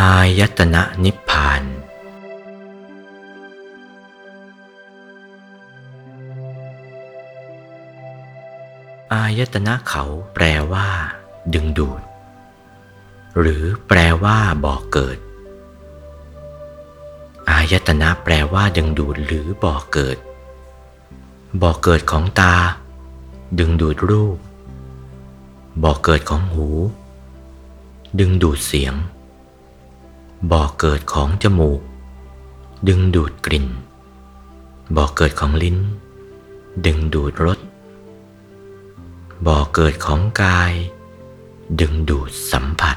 อายตนะนิพพาน อายตนะเขาแปลว่า ดึงดูด หรือแปลว่าบ่อเกิด อายตนะแปลว่า ดึงดูดหรือบ่อเกิด บ่อเกิดของตา ดึงดูดรูป บ่อเกิดของหู ดึงดูดเสียง บ่อเกิดของจมูก ดึงดูดกลิ่น บ่อเกิดของลิ้น ดึงดูดรสบ่อเกิดของกาย ดึงดูดสัมผัส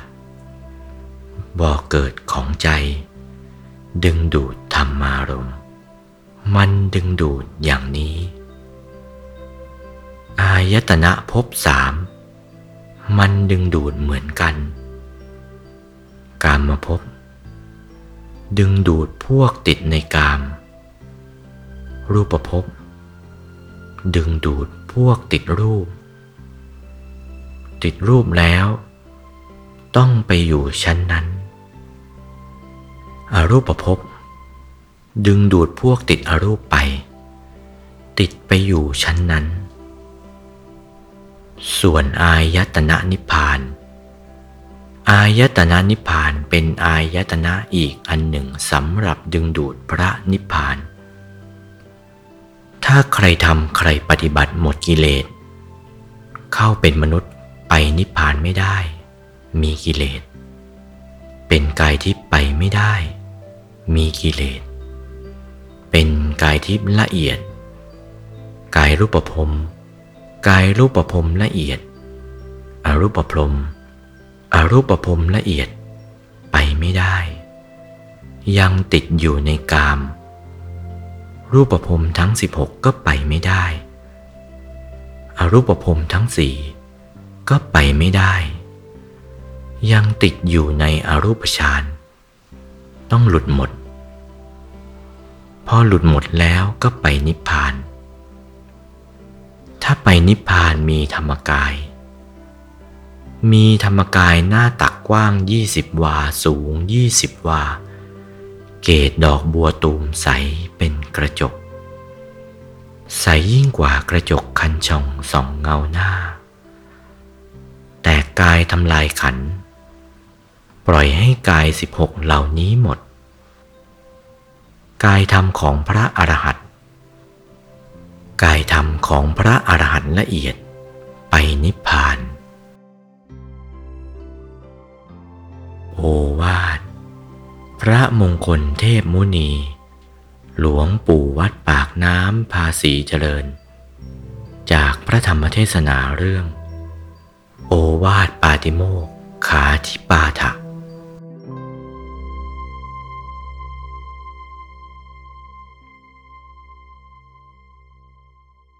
บ่อเกิดของใจ ดึงดูดธรรมารมมันดึงดูดอย่างนี้ อายตนะภพสามมันดึงดูดเหมือนกัน การมาพบ ดึงดูดพวกติดในกาม รูปภพดึงดูดพวกติดรูป ติดรูปแล้ว ต้องไปอยู่ชั้นนั้น อรูปภพดึงดูดพวกติดอรูปไป ติดไปอยู่ชั้นนั้น ส่วนอายตนะนิพพานายตนะนิพพานเป็นอายตนะอีกอันหนึ่งสำหรับดึงดูดพระนิพพาน ถ้าใครทำใครปฏิบัติหมดกิเลส เข้าเป็นมนุษย์ไปนิพพานไม่ได้ มีกิเลส เป็นกายที่ไปไม่ได้ มีกิเลส เป็นกายทิพย์ละเอียด กายรูปภพกายรูปภพละเอียด อรูปภพ อรูปภพละเอียดไปไม่ได้ ยังติดอยู่ในกาม รูปภพทั้ง 16 ก็ไปไม่ได้อรูปภพทั้งสี่ก็ไปไม่ได้ ยังติดอยู่ในอรูปฌานต้องหลุดหมด พอหลุดหมดแล้วก็ไปนิพพาน ถ้าไปนิพพานมีธรรมกาย มีธรรมกายหน้าตักกว้าง 20 วาสูง 20 วา เกตดอกบัวตูมใสเป็นกระจก ใสยิ่งกว่ากระจกคันช่องสองเงาหน้า แต่กายทำลายขัน ปล่อยให้กาย 16 เหล่านี้หมด กายธรรมของพระอรหันต์กายธรรมของพระอรหันต์ละเอียดไปนิพพาน พระมงคลเทพมุนี หลวงปู่วัดปากน้ำภาษีเจริญ จากพระธรรมเทศนาเรื่อง โอวาทปาติโมกข์ขาทิปาถะ